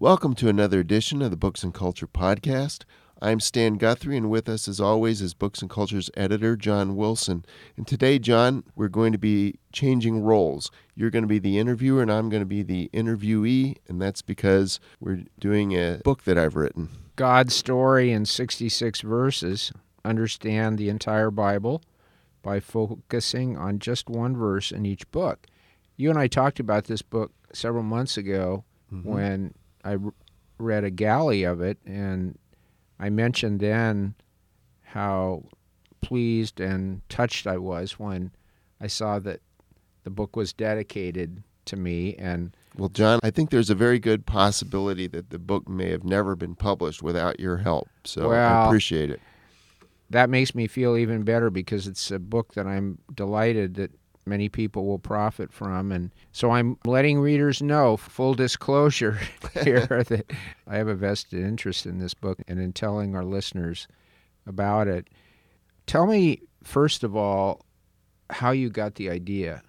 Welcome to another edition of the Books and Culture Podcast. I'm Stan Guthrie, and with us, as always, is Books and Culture's editor, John Wilson. And today, John, we're going to be changing roles. You're going to be the interviewer, and I'm going to be the interviewee, and that's because we're doing a book that I've written. God's story in 66 verses. Understand the entire Bible by focusing on just one verse in each book. You and I talked about this book several months ago Mhm. when I read a galley of it, and I mentioned then how pleased and touched I was when I saw that the book was dedicated to me. And Well, John, I think there's a very good possibility that the book may have never been published without your help. So I appreciate it. that makes me feel even better because it's a book that I'm delighted that many people will profit from. And so I'm letting readers know, full disclosure here, that I have a vested interest in this book and in telling our listeners about it. Tell me, first of all, how you got the idea.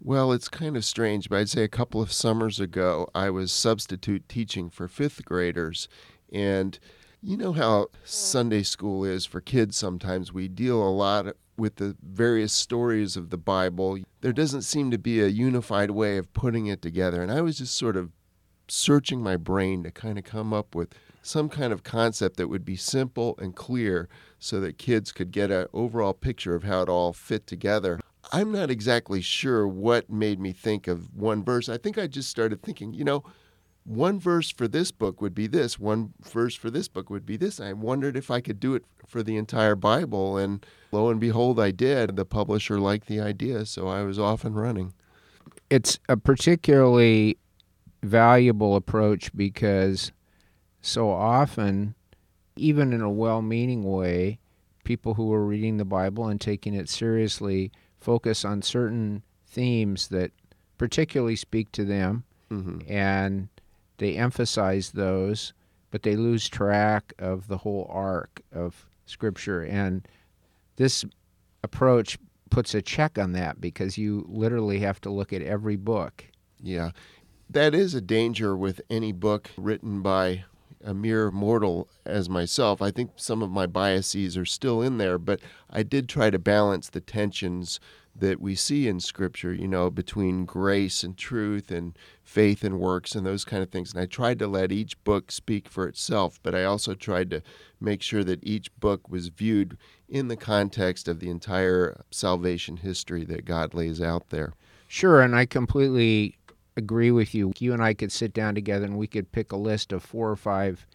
Well, it's kind of strange, but I'd say a couple of summers ago, I was substitute teaching for fifth graders. And you know how Sunday school is for kids sometimes. We deal a lot with the various stories of the Bible. There doesn't seem to be a unified way of putting it together. And I was just sort of searching my brain to kind of come up with some kind of concept that would be simple and clear so that kids could get an overall picture of how it all fit together. I'm not exactly sure what made me think of one verse. I think I just started thinking, you know, one verse for this book would be this, one verse for this book would be this. I wondered if I could do it for the entire Bible, and lo and behold, I did. The publisher liked the idea, so I was off and running. It's a particularly valuable approach because so often, even in a well meaning way, people who are reading the Bible and taking it seriously focus on certain themes that particularly speak to them hmm and they emphasize those, but they lose track of the whole arc of Scripture. And this approach puts a check on that because you literally have to look at every book. Yeah. That is a danger with any book written by a mere mortal as myself. I think some of my biases are still in there, but I did try to balance the tensions that we see in Scripture, you know, between grace and truth and faith and works and those kind of things. And I tried to let each book speak for itself, but I also tried to make sure that each book was viewed in the context of the entire salvation history that God lays out there. Sure, and I completely agree with you. You and I could sit down together and we could pick a list of four or five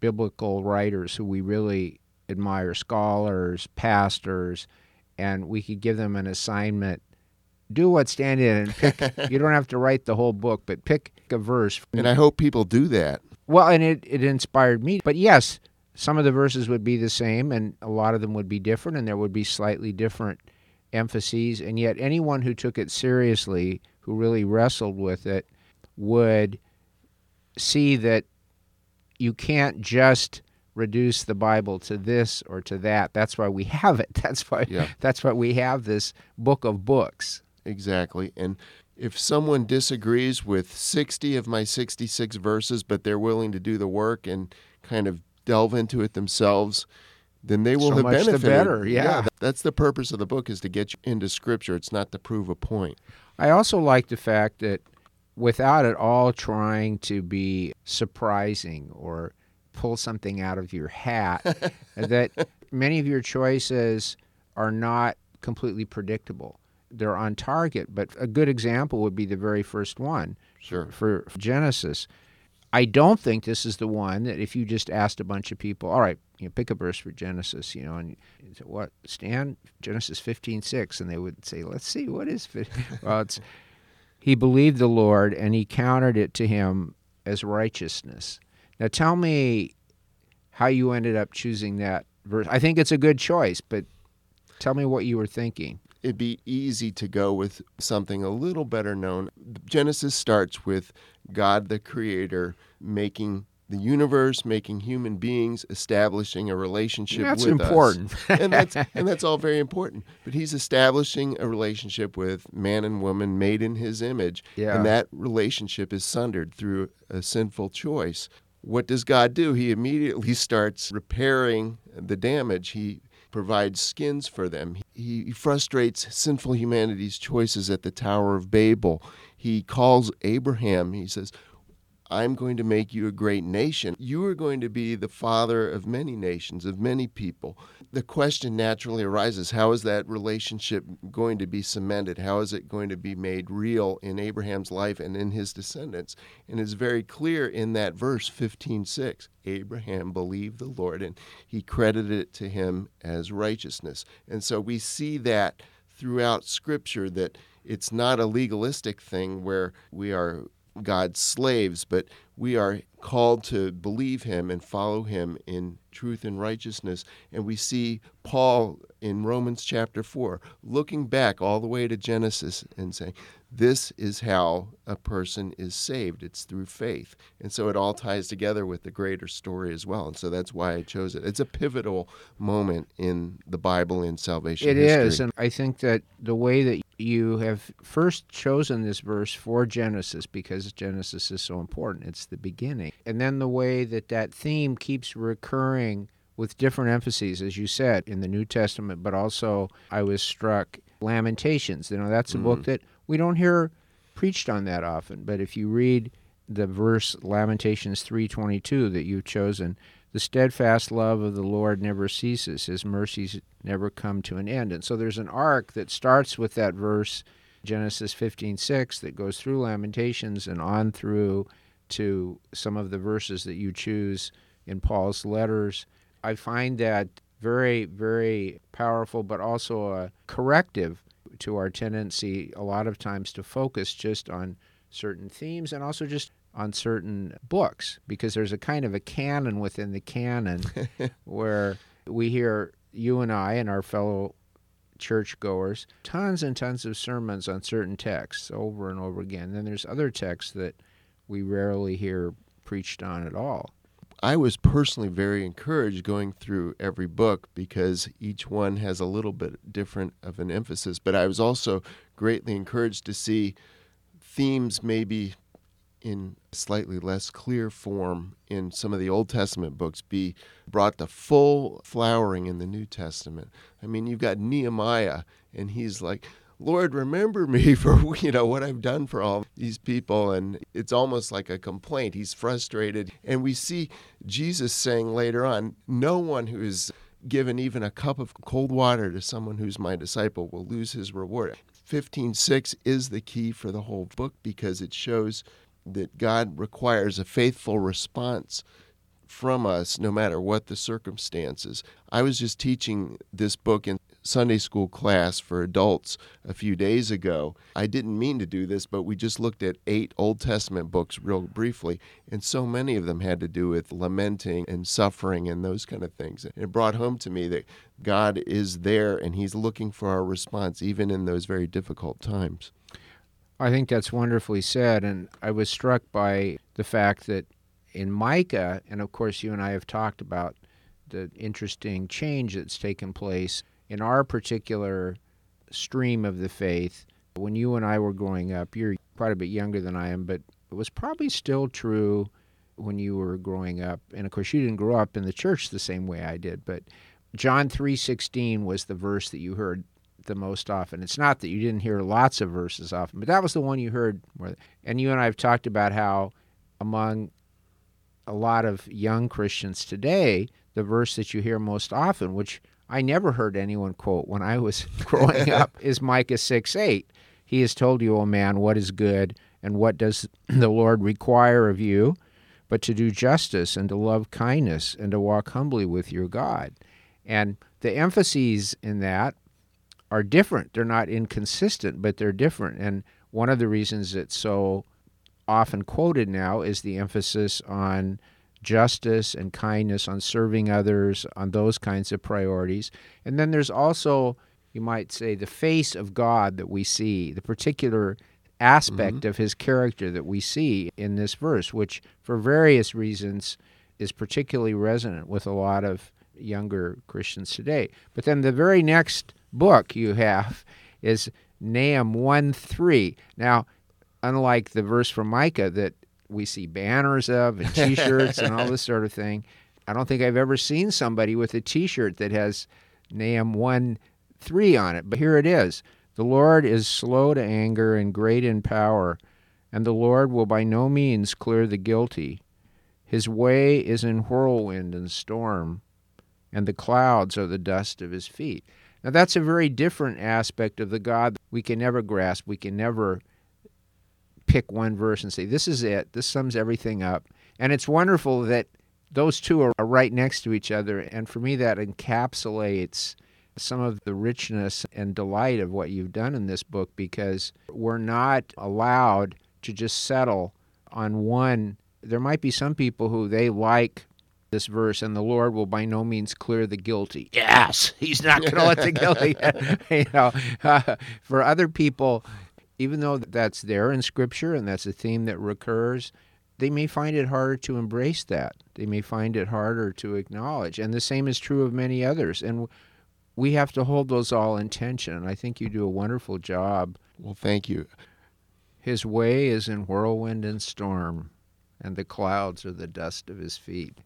biblical writers who we really admire, scholars, pastors, and we could give them an assignment. Do what stand in and pick. you don't have to write the whole book, but pick a verse. And I hope people do that. Well, and it, it inspired me. But yes, some of the verses would be the same, and a lot of them would be different, and there would be slightly different emphases. And yet, anyone who took it seriously, who really wrestled with it, would see that you can't just reduce the Bible to this or to that. That's why we have it. That's why Yeah. that's why we have this book of books. Exactly. And if someone disagrees with 60 of my 66 verses, but they're willing to do the work and kind of delve into it themselves, then they will So have much the better, yeah. th- that's the purpose of the book is to get you into scripture. It's not to prove a point. I also like the fact that without at all trying to be surprising or pull something out of your hat, that many of your choices are not completely predictable. They're on target, but a good example would be the very first one Sure. for Genesis. I don't think this is the one that if you just asked a bunch of people, all right, you know, pick a verse for Genesis, you know, and you say, what, Stan, Genesis fifteen six, and they would say, let's see, what is 15? well, it's he believed the Lord and he counted it to him as righteousness. Now tell me how you ended up choosing that verse. I think it's a good choice, but tell me what you were thinking. It'd be easy to go with something a little better known. Genesis starts with God the creator making the universe, making human beings, establishing a relationship That's with important. us. and that's and that's all very important. But he's establishing a relationship with man and woman made in his image. Yeah. And that relationship is sundered through a sinful choice. What does God do? He immediately starts repairing the damage. He provides skins for them. He frustrates sinful humanity's choices at the Tower of Babel. He calls Abraham, he says, I'm going to make you a great nation. You are going to be the father of many nations, of many people. The question naturally arises how is that relationship going to be cemented? How is it going to be made real in Abraham's life and in his descendants? And it's very clear in that verse 15:6. Abraham believed the Lord and he credited it to him as righteousness. And so we see that throughout scripture that it's not a legalistic thing where we are God's slaves, but we are called to believe him and follow him in truth and righteousness. And we see Paul in Romans chapter 4 looking back all the way to Genesis and saying, This is how a person is saved. It's through faith. And so it all ties together with the greater story as well. And so that's why I chose it. It's a pivotal moment in the Bible in salvation. It history. is, and I think that the way that you have first chosen this verse for Genesis, because Genesis is so important, it's the beginning, and then the way that that theme keeps recurring with different emphases, as you said, in the New Testament, but also I was struck Lamentations. You know, that's a Mm-hmm. book that we don't hear preached on that often, but if you read the verse Lamentations 3:22 that you've chosen, the steadfast love of the Lord never ceases; his mercies never come to an end. And so there's an arc that starts with that verse Genesis 15:6 that goes through Lamentations and on through to some of the verses that you choose in Paul's letters. I find that very very powerful but also a corrective to our tendency a lot of times to focus just on certain themes and also just on certain books because there's a kind of a canon within the canon where we hear you and I and our fellow churchgoers tons and tons of sermons on certain texts over and over again. Then there's other texts that we rarely hear preached on at all. I was personally very encouraged going through every book because each one has a little bit different of an emphasis. But I was also greatly encouraged to see themes maybe in slightly less clear form in some of the Old Testament books be brought to full flowering in the New Testament. I mean, you've got Nehemiah, and he's like, Lord, remember me for you know what I've done for all these people, and it's almost like a complaint. He's frustrated, and we see Jesus saying later on, "No one who is given even a cup of cold water to someone who's my disciple will lose his reward." 15:6 is the key for the whole book because it shows that God requires a faithful response from us no matter what the circumstances. I was just teaching this book in Sunday school class for adults a few days ago. I didn't mean to do this, but we just looked at eight Old Testament books real briefly, and so many of them had to do with lamenting and suffering and those kind of things. It brought home to me that God is there and He's looking for our response even in those very difficult times. I think that's wonderfully said, and I was struck by the fact that in Micah, and of course you and I have talked about the interesting change that's taken place in our particular stream of the faith. When you and I were growing up, you're quite a bit younger than I am, but it was probably still true when you were growing up. And of course, you didn't grow up in the church the same way I did, but John 3:16 was the verse that you heard the most often. It's not that you didn't hear lots of verses often, but that was the one you heard more. And you and I have talked about how among a lot of young Christians today, the verse that you hear most often, which I never heard anyone quote when I was growing up, is Micah 6 8. He has told you, O man, what is good, and what does the Lord require of you, but to do justice and to love kindness and to walk humbly with your God. And the emphases in that are different. They're not inconsistent, but they're different. And one of the reasons it's so often quoted now is the emphasis on justice and kindness, on serving others, on those kinds of priorities. And then there's also, you might say, the face of God that we see, the particular aspect mm-hmm. of his character that we see in this verse, which for various reasons is particularly resonant with a lot of younger Christians today. But then the very next book you have is Nahum 1 3. Now, unlike the verse from Micah that we see banners of and t shirts and all this sort of thing, I don't think I've ever seen somebody with a t shirt that has Nahum 1 3 on it. But here it is The Lord is slow to anger and great in power, and the Lord will by no means clear the guilty. His way is in whirlwind and storm, and the clouds are the dust of his feet. Now, that's a very different aspect of the God we can never grasp. We can never pick one verse and say, this is it, this sums everything up. And it's wonderful that those two are right next to each other. And for me, that encapsulates some of the richness and delight of what you've done in this book because we're not allowed to just settle on one. There might be some people who they like this verse, and the Lord will by no means clear the guilty. Yes, He's not going to let the guilty. you know, uh, for other people, even though that's there in Scripture and that's a theme that recurs, they may find it harder to embrace that. They may find it harder to acknowledge, and the same is true of many others. And we have to hold those all in tension. And I think you do a wonderful job. Well, thank you. His way is in whirlwind and storm, and the clouds are the dust of his feet.